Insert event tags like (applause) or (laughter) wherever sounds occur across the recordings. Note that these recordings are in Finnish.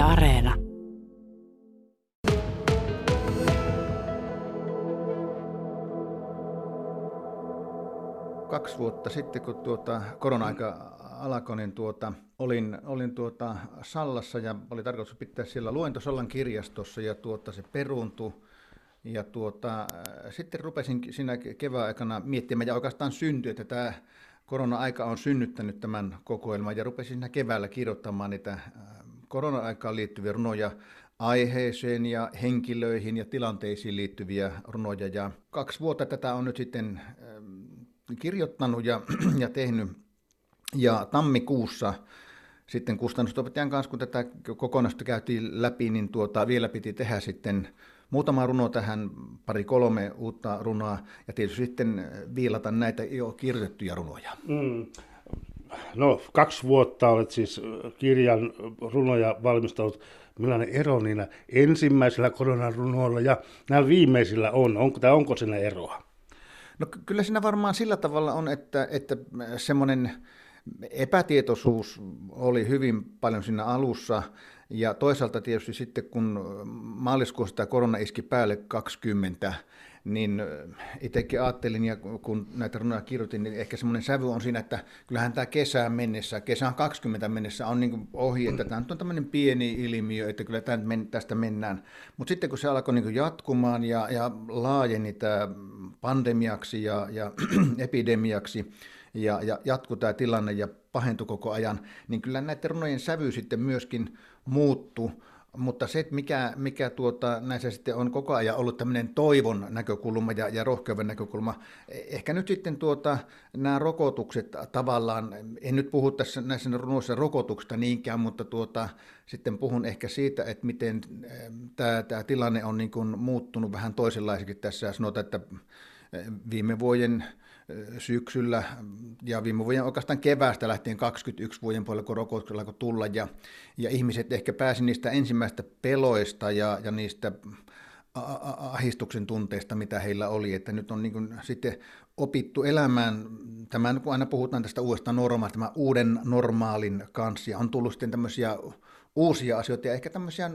Areena. Kaksi vuotta sitten, kun tuota korona-aika alkoi, niin tuota, olin, olin tuota Sallassa ja oli tarkoitus pitää siellä luento Sallan kirjastossa ja tuota, se peruuntui. Ja tuota, sitten rupesin siinä kevään aikana miettimään, ja oikeastaan syntyi, että tämä korona-aika on synnyttänyt tämän kokoelman, ja rupesin siinä keväällä kirjoittamaan niitä äh, korona-aikaan liittyviä runoja aiheeseen ja henkilöihin ja tilanteisiin liittyviä runoja. Ja kaksi vuotta tätä on nyt sitten ähm, kirjoittanut ja, ja tehnyt. Ja tammikuussa sitten kustannustopettajan kanssa, kun tätä kokonaisuutta käytiin läpi, niin tuota, vielä piti tehdä sitten muutama runo tähän, pari kolme uutta runoa, ja tietysti sitten viilata näitä jo kirjoitettuja runoja. Mm. No, kaksi vuotta olet siis kirjan runoja valmistanut. Millainen ero niillä ensimmäisellä koronan runoilla ja näillä viimeisillä on? Onko, tai onko siinä eroa? No kyllä siinä varmaan sillä tavalla on, että, että semmoinen epätietoisuus oli hyvin paljon siinä alussa, ja toisaalta tietysti sitten, kun maaliskuussa tämä korona iski päälle 20, niin itsekin ajattelin, ja kun näitä runoja kirjoitin, niin ehkä semmoinen sävy on siinä, että kyllähän tämä kesään mennessä, kesään 20 mennessä on niin ohi, että tämä on tämmöinen pieni ilmiö, että kyllä tästä mennään. Mutta sitten kun se alkoi niin jatkumaan ja, ja laajeni tämä pandemiaksi ja, ja (clears throat) epidemiaksi, ja, ja jatkuu tämä tilanne ja pahentui koko ajan, niin kyllä näiden runojen sävy sitten myöskin muuttu, mutta se, mikä, mikä tuota, näissä sitten on koko ajan ollut tämmöinen toivon näkökulma ja, ja rohkeuden näkökulma, ehkä nyt sitten tuota, nämä rokotukset tavallaan, en nyt puhu tässä näissä runoissa rokotuksista niinkään, mutta tuota, sitten puhun ehkä siitä, että miten tämä, tämä tilanne on niin kuin muuttunut vähän toisenlaiseksi tässä. Sanotaan, että viime vuoden syksyllä. Ja viime vuoden oikeastaan keväästä lähtien 21 vuoden puolella, kun rokotukset alkoi tulla ja, ja ihmiset ehkä pääsi niistä ensimmäistä peloista ja, ja niistä ahistuksen tunteista, mitä heillä oli, että nyt on niin kuin sitten opittu elämään, tämän, kun aina puhutaan tästä uudesta normaalista, tämän uuden normaalin kanssa, ja on tullut sitten tämmöisiä uusia asioita ja ehkä tämmöisiä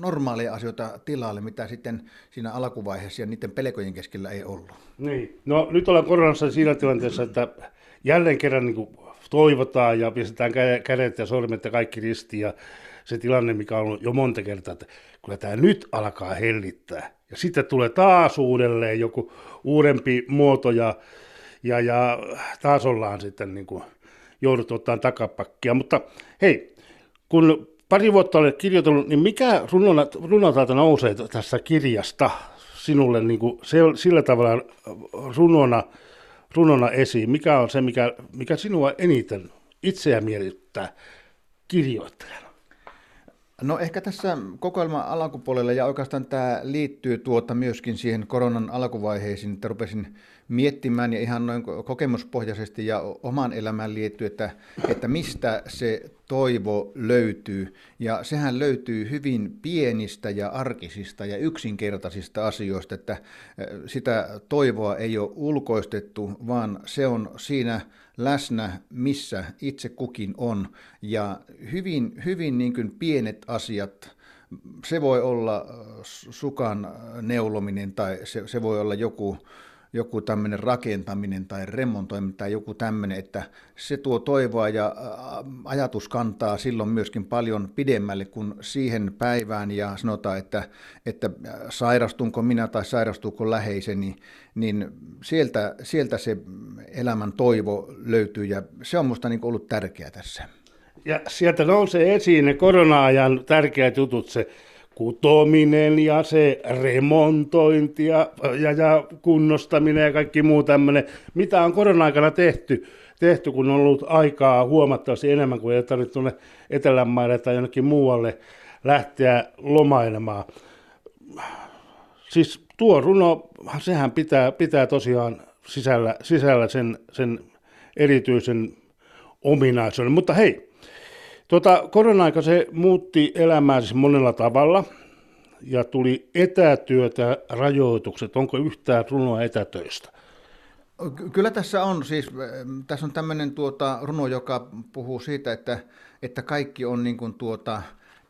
normaaleja asioita tilalle, mitä sitten siinä alkuvaiheessa ja niiden pelkojen keskellä ei ollut. Niin. No nyt ollaan koronassa siinä tilanteessa, että jälleen kerran niin toivotaan ja pistetään kädet ja sormet ja kaikki risti ja se tilanne, mikä on ollut jo monta kertaa, että kyllä tämä nyt alkaa hellittää. Ja sitten tulee taas uudelleen joku uudempi muoto ja, ja, ja taas ollaan sitten niin kuin joudut ottaa takapakkia. Mutta hei, kun pari vuotta olet kirjoitellut, niin mikä runona, nousee tässä kirjasta sinulle niin kuin se, sillä tavalla runona, runona esiin? Mikä on se, mikä, mikä sinua eniten itseä miellyttää kirjoittajana? No ehkä tässä kokoelman alkupuolella, ja oikeastaan tämä liittyy tuota myöskin siihen koronan alkuvaiheisiin, että rupesin miettimään ja ihan noin kokemuspohjaisesti ja oman elämään liittyen, että, että mistä se toivo löytyy. Ja sehän löytyy hyvin pienistä ja arkisista ja yksinkertaisista asioista, että sitä toivoa ei ole ulkoistettu, vaan se on siinä läsnä, missä itse kukin on. Ja hyvin, hyvin niin kuin pienet asiat, se voi olla sukan neulominen tai se, se voi olla joku joku tämmöinen rakentaminen tai remontoiminen tai joku tämmöinen, että se tuo toivoa ja ajatus kantaa silloin myöskin paljon pidemmälle kuin siihen päivään ja sanotaan, että, että sairastunko minä tai sairastuuko läheiseni, niin sieltä, sieltä se elämän toivo löytyy ja se on minusta niin ollut tärkeää tässä. Ja sieltä nousee esiin ne korona-ajan tärkeät jutut, se kutominen ja se remontointi ja, ja, ja kunnostaminen ja kaikki muu tämmöinen, mitä on korona-aikana tehty, tehty, kun on ollut aikaa huomattavasti enemmän kuin ei tarvitse tuonne Etelänmaille tai jonnekin muualle lähteä lomailemaan. Siis tuo runo, sehän pitää, pitää tosiaan sisällä, sisällä sen, sen erityisen ominaisuuden. Mutta hei, Tota, korona-aika se muutti elämää siis monella tavalla ja tuli etätyötä, rajoitukset. Onko yhtään runoa etätöistä? Kyllä tässä on siis, tässä on tämmöinen tuota, runo, joka puhuu siitä, että, että kaikki on niin kuin tuota,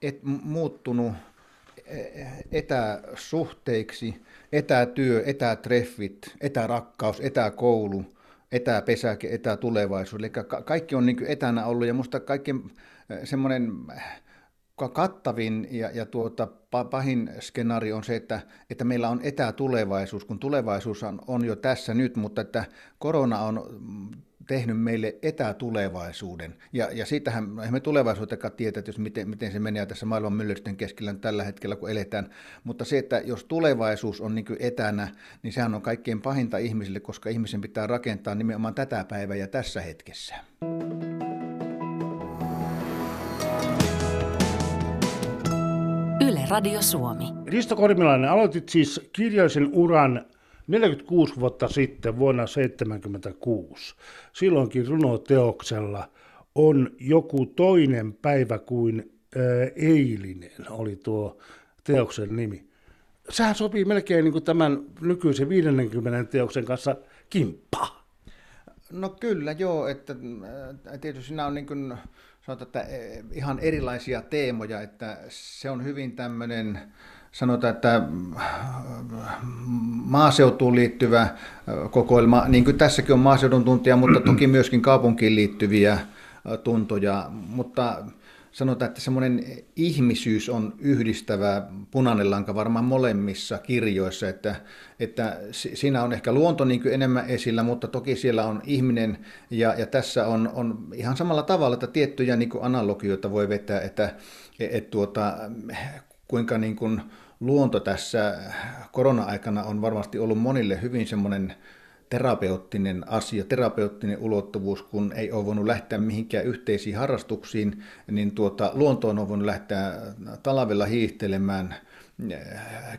et, muuttunut etäsuhteiksi, etätyö, etätreffit, etärakkaus, etäkoulu, etäpesäke, etätulevaisuus. Eli kaikki on niin etänä ollut ja minusta kaikki semmoinen kattavin ja, ja tuota, pahin skenaario on se, että, että meillä on etätulevaisuus, kun tulevaisuus on, on jo tässä nyt, mutta että korona on tehnyt meille etätulevaisuuden. Ja, ja siitähän me tulevaisuutekaan tietää, että jos miten, miten se menee tässä maailman myllysten keskellä tällä hetkellä, kun eletään. Mutta se, että jos tulevaisuus on niin etänä, niin sehän on kaikkein pahinta ihmisille, koska ihmisen pitää rakentaa nimenomaan tätä päivää ja tässä hetkessä. Yle Radio Suomi. Risto Kormilainen, aloitit siis kirjallisen uran 46 vuotta sitten, vuonna 1976. Silloinkin runoteoksella on joku toinen päivä kuin ää, eilinen, oli tuo teoksen nimi. Sehän sopii melkein niin kuin tämän nykyisen 50 teoksen kanssa kimppaa. No kyllä, joo, että tietysti siinä on niin kuin, sanotaan, että ihan erilaisia teemoja, että se on hyvin tämmöinen sanotaan, että maaseutuun liittyvä kokoelma, niin kuin tässäkin on maaseudun tuntia, mutta toki myöskin kaupunkiin liittyviä tuntoja, mutta sanotaan, että semmoinen ihmisyys on yhdistävä punainen lanka varmaan molemmissa kirjoissa, että, että siinä on ehkä luonto niin enemmän esillä, mutta toki siellä on ihminen ja, ja tässä on, on ihan samalla tavalla, että tiettyjä niin analogioita voi vetää, että et, tuota, kuinka niin kuin luonto tässä korona-aikana on varmasti ollut monille hyvin semmoinen terapeuttinen asia, terapeuttinen ulottuvuus, kun ei ole voinut lähteä mihinkään yhteisiin harrastuksiin, niin tuota, luontoon on voinut lähteä talvella hiihtelemään,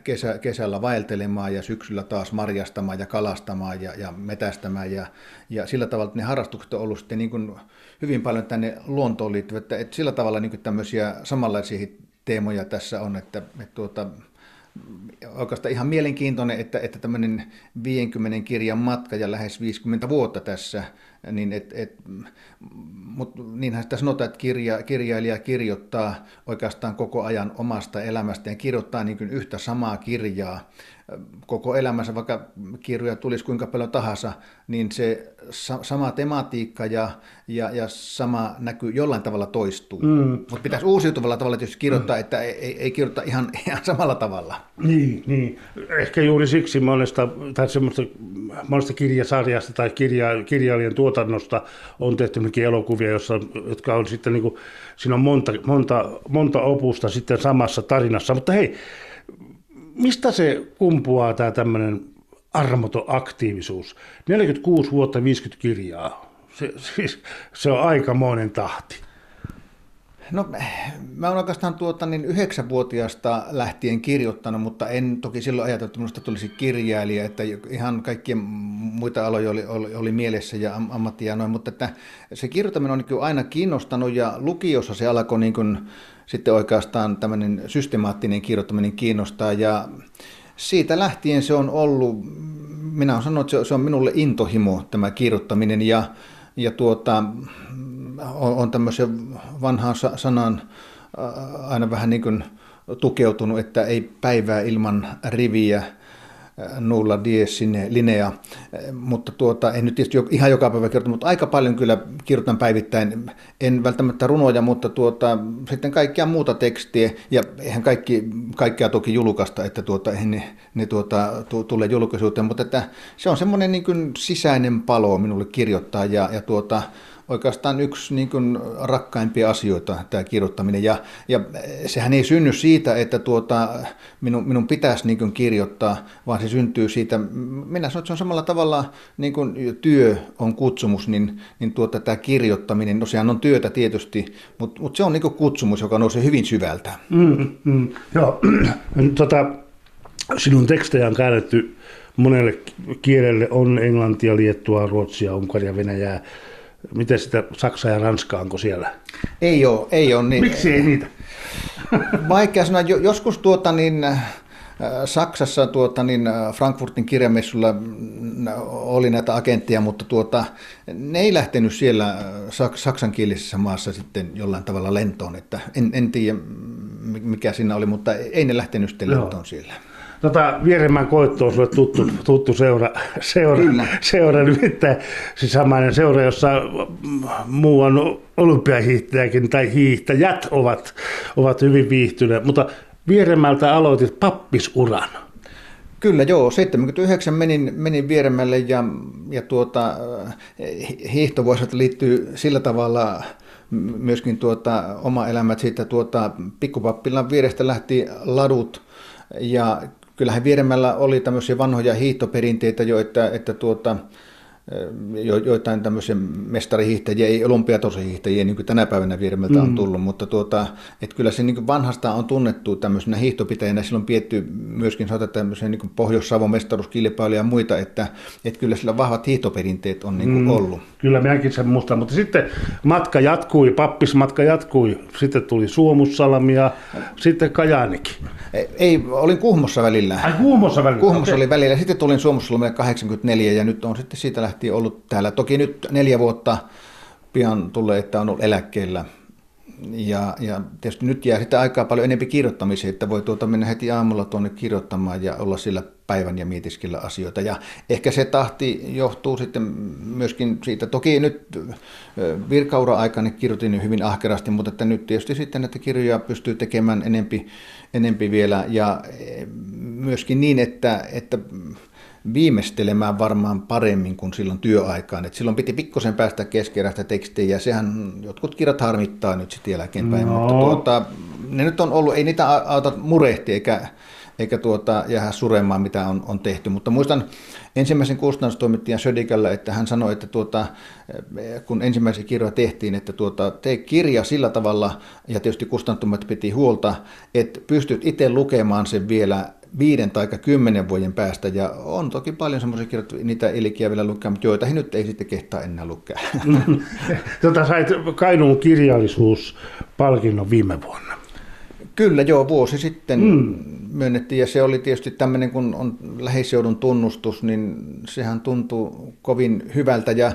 kesä, kesällä vaeltelemaan ja syksyllä taas marjastamaan ja kalastamaan ja, ja metästämään. Ja, ja sillä tavalla että ne harrastukset on ollut sitten niin kuin hyvin paljon tänne luontoon liittyvät, että, että sillä tavalla niin kuin tämmöisiä samanlaisia teemoja tässä on, että, että tuota, oikeastaan ihan mielenkiintoinen, että, että tämmöinen 50 kirjan matka ja lähes 50 vuotta tässä, niin et, et, mut niinhän sitä sanotaan, että kirja, kirjailija kirjoittaa oikeastaan koko ajan omasta elämästä ja kirjoittaa niin yhtä samaa kirjaa koko elämänsä, vaikka kirjoja tulisi kuinka paljon tahansa, niin se sa- sama tematiikka ja, ja, ja sama näkyy jollain tavalla toistuu. Mm. Mutta pitäisi uusiutuvalla tavalla tietysti kirjoittaa, mm. että ei, ei, ei kirjoita ihan, (laughs) ihan samalla tavalla. Niin, niin. Ehkä juuri siksi monesta, tai semmoista, monesta kirjasarjasta tai kirja, kirjailijan tuotannosta on tehty elokuvia, jossa, jotka on sitten niin kuin, siinä on monta, monta, monta opusta sitten samassa tarinassa. Mutta hei, mistä se kumpuaa tämä tämmöinen armoton aktiivisuus? 46 vuotta 50 kirjaa. Se, siis, se on aikamoinen tahti. No mä oon oikeastaan tuota, niin yhdeksänvuotiaasta lähtien kirjoittanut, mutta en toki silloin ajatellut, että minusta tulisi kirjailija, että ihan kaikkia muita aloja oli, oli, oli mielessä ja ammattia noin, mutta että se kirjoittaminen on niin aina kiinnostanut ja lukiossa se alkoi niin kuin, sitten oikeastaan tämmöinen systemaattinen kirjoittaminen kiinnostaa. Ja siitä lähtien se on ollut, minä olen sanonut, että se on minulle intohimo tämä kirjoittaminen. Ja, ja tuota, on, on tämmöisen vanhaan sanan aina vähän niin kuin tukeutunut, että ei päivää ilman riviä nulla dies sinne linea, mutta tuota, en nyt tietysti ihan joka päivä kirjoita, mutta aika paljon kyllä kirjoitan päivittäin, en välttämättä runoja, mutta tuota, sitten kaikkia muuta tekstiä, ja eihän kaikki, kaikkea toki julkaista, että tuota, ne, ne tuota, tule julkaisuuteen, mutta että se on semmoinen niin sisäinen palo minulle kirjoittaa, ja, ja tuota, oikeastaan yksi niin kuin rakkaimpia asioita, tämä kirjoittaminen. Ja, ja sehän ei synny siitä, että tuota, minun, minun pitäisi niin kuin kirjoittaa, vaan se syntyy siitä, minä sanon, että se on samalla tavalla niin kuin työ on kutsumus, niin, niin tuota, tämä kirjoittaminen, no sehän on työtä tietysti, mutta, mutta se on niin kuin kutsumus, joka nousee hyvin syvältä. Mm, mm, joo, (clears throat) tota, sinun tekstejä on käännetty monelle kielelle, on englantia, liettua, ruotsia, unkaria, venäjää, Miten sitä Saksa ja Ranska, onko siellä? Ei ole, ei ole. Niin, Miksi ei niitä? (laughs) Vaikea sanoa, joskus tuota niin, äh, Saksassa tuota, niin äh, Frankfurtin kirjamessulla mm, oli näitä agentteja, mutta tuota, ne ei lähtenyt siellä äh, saksankielisessä maassa sitten jollain tavalla lentoon. Että en, en tiedä, mikä siinä oli, mutta ei ne lähtenyt sitten lentoon siellä. Tota, Vieremän koitto on sulle tuttu, tuttu seura, seura, Kyllä. seura nimittäin siis samainen seura, jossa muuan olympiahiihtäjäkin tai hiihtäjät ovat, ovat hyvin viihtyneet, mutta Vieremältä aloitit pappisuran. Kyllä joo, 79 menin, menin Vieremälle ja, ja tuota, hiihtovuosat liittyy sillä tavalla myöskin tuota, oma elämät siitä tuota, pikkupappilan vierestä lähti ladut ja kyllähän Vieremällä oli tämmöisiä vanhoja hiihtoperinteitä jo, että, että tuota, jo, joitain tämmöisiä mestarihiihtäjiä, ei olympiatosihiihtäjiä, niin kuin tänä päivänä Vieremeltä on mm. tullut, mutta tuota, että kyllä se niin vanhasta on tunnettu tämmöisenä hiihtopitäjänä, silloin pietty myöskin sanotaan tämmöisiä niin Pohjois-Savon mestaruuskilpailuja ja muita, että, että kyllä sillä vahvat hiihtoperinteet on niin mm. ollut. Kyllä minäkin sen muistan, mutta sitten matka jatkui, pappismatka jatkui, sitten tuli Suomussalmi ja sitten Kajaanikin. Ei, ei olin Kuhmossa välillä. Ai Kuhmossa välillä? Kuhmossa okay. oli välillä, sitten tulin Suomussalmi 84 ja nyt on sitten siitä lähtien ollut täällä. Toki nyt neljä vuotta pian tulee, että on ollut eläkkeellä. Ja, ja tietysti nyt jää sitten aikaa paljon enempi kirjoittamiseen, että voi tuota mennä heti aamulla tuonne kirjoittamaan ja olla sillä päivän ja mietiskellä asioita. Ja ehkä se tahti johtuu sitten myöskin siitä, toki nyt virkaura-aikana kirjoitin hyvin ahkerasti, mutta että nyt tietysti sitten näitä kirjoja pystyy tekemään enempi, enempi vielä ja myöskin niin, että, että viimeistelemään varmaan paremmin kuin silloin työaikaan. Et silloin piti pikkusen päästä keskerästä tekstiä ja sehän jotkut kirjat harmittaa nyt sitten jälkeenpäin, no. mutta tuota, ne nyt on ollut, ei niitä auta murehti eikä, eikä tuota, jää suremaan, mitä on, on tehty. Mutta muistan ensimmäisen kustannustoimittajan Södikällä, että hän sanoi, että tuota, kun ensimmäisiä kirjoja tehtiin, että tuota, tee kirja sillä tavalla, ja tietysti kustannustoimittajat piti huolta, että pystyt itse lukemaan sen vielä viiden tai kymmenen vuoden päästä, ja on toki paljon semmoisia kirjoja, niitä ilkiä vielä lukea, mutta joita nyt ei sitten kehtaa enää lukea. (laughs) tota, sait Kainuun kirjallisuuspalkinnon viime vuonna. Kyllä joo, vuosi sitten mm. myönnettiin ja se oli tietysti tämmöinen, kun on lähiseudun tunnustus, niin sehän tuntuu kovin hyvältä ja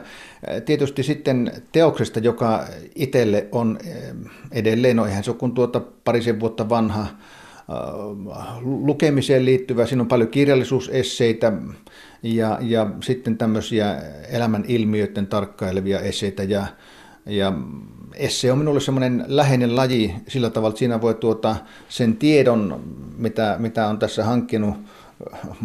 tietysti sitten teoksesta, joka itselle on edelleen, no eihän se ole kuin tuota parisen vuotta vanha, lukemiseen liittyvä, siinä on paljon kirjallisuusesseitä ja, ja sitten tämmöisiä elämän ilmiöiden tarkkailevia esseitä. Ja, ja esse on minulle semmoinen läheinen laji sillä tavalla, että siinä voi tuota sen tiedon, mitä, mitä on tässä hankkinut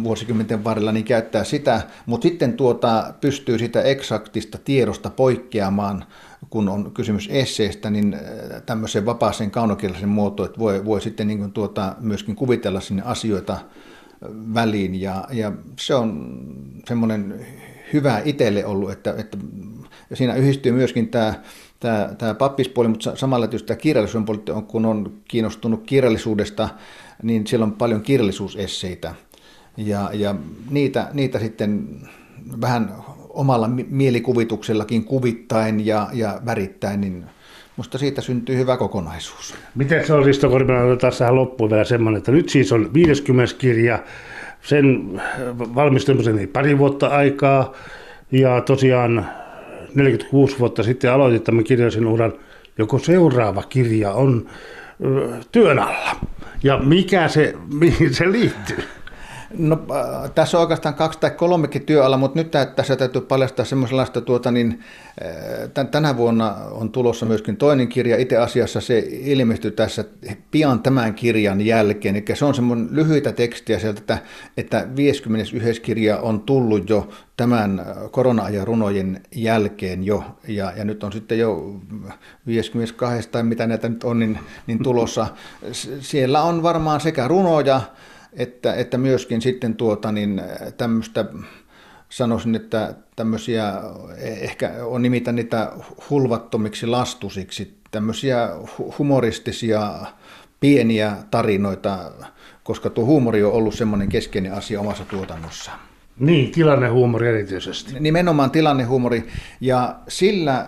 vuosikymmenten varrella, niin käyttää sitä, mutta sitten tuota, pystyy sitä eksaktista tiedosta poikkeamaan, kun on kysymys esseestä, niin äh, tämmöisen vapaaseen kaunokielisen muotoon, että voi, voi sitten niin tuota, myöskin kuvitella sinne asioita äh, väliin, ja, ja se on semmoinen hyvä itselle ollut, että, että siinä yhdistyy myöskin tämä tämä, tämä pappispuoli, mutta samalla tietysti tämä kirjallisuuden puoli, kun on kiinnostunut kirjallisuudesta, niin siellä on paljon kirjallisuusesseitä. Ja, ja niitä, niitä sitten vähän omalla mielikuvituksellakin kuvittain ja, ja värittäin, niin Musta siitä syntyy hyvä kokonaisuus. Miten se on Risto Korpinen, otetaan tähän loppuun vielä semmoinen, että nyt siis on 50 kirja, sen valmistumiseen pari vuotta aikaa, ja tosiaan 46 vuotta sitten aloitin tämän kirjallisen uran, joko seuraava kirja on työn alla. Ja mikä se, mihin se liittyy? No, äh, tässä on oikeastaan kaksi tai kolmekin työala, mutta nyt tässä täytyy paljastaa semmoisesta, tuota, niin, äh, tänä vuonna on tulossa myöskin toinen kirja. Itse asiassa se ilmestyy tässä pian tämän kirjan jälkeen. Eli se on semmoinen lyhyitä tekstiä sieltä, että, että 51. kirja on tullut jo tämän äh, korona-ajan runojen jälkeen jo, ja, ja nyt on sitten jo 52 tai mitä näitä nyt on, niin, niin tulossa. Siellä on varmaan sekä runoja, että, että myöskin sitten tuota, niin tämmöistä, sanoisin, että tämmöisiä, ehkä on nimitä niitä hulvattomiksi lastusiksi, tämmöisiä humoristisia pieniä tarinoita, koska tuo huumori on ollut semmoinen keskeinen asia omassa tuotannossa. Niin, tilannehuumori erityisesti. Nimenomaan tilannehuumori, ja sillä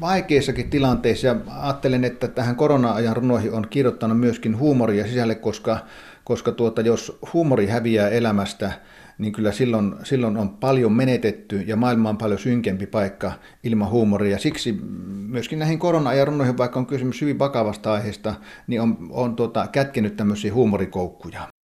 vaikeissakin tilanteissa, ja ajattelen, että tähän korona-ajan runoihin on kirjoittanut myöskin huumoria sisälle, koska koska tuota, jos huumori häviää elämästä, niin kyllä silloin, silloin on paljon menetetty ja maailma on paljon synkempi paikka ilman huumoria. Siksi myöskin näihin korona-ajan runoihin, vaikka on kysymys hyvin vakavasta aiheesta, niin on, on tuota, kätkenyt tämmöisiä huumorikoukkuja.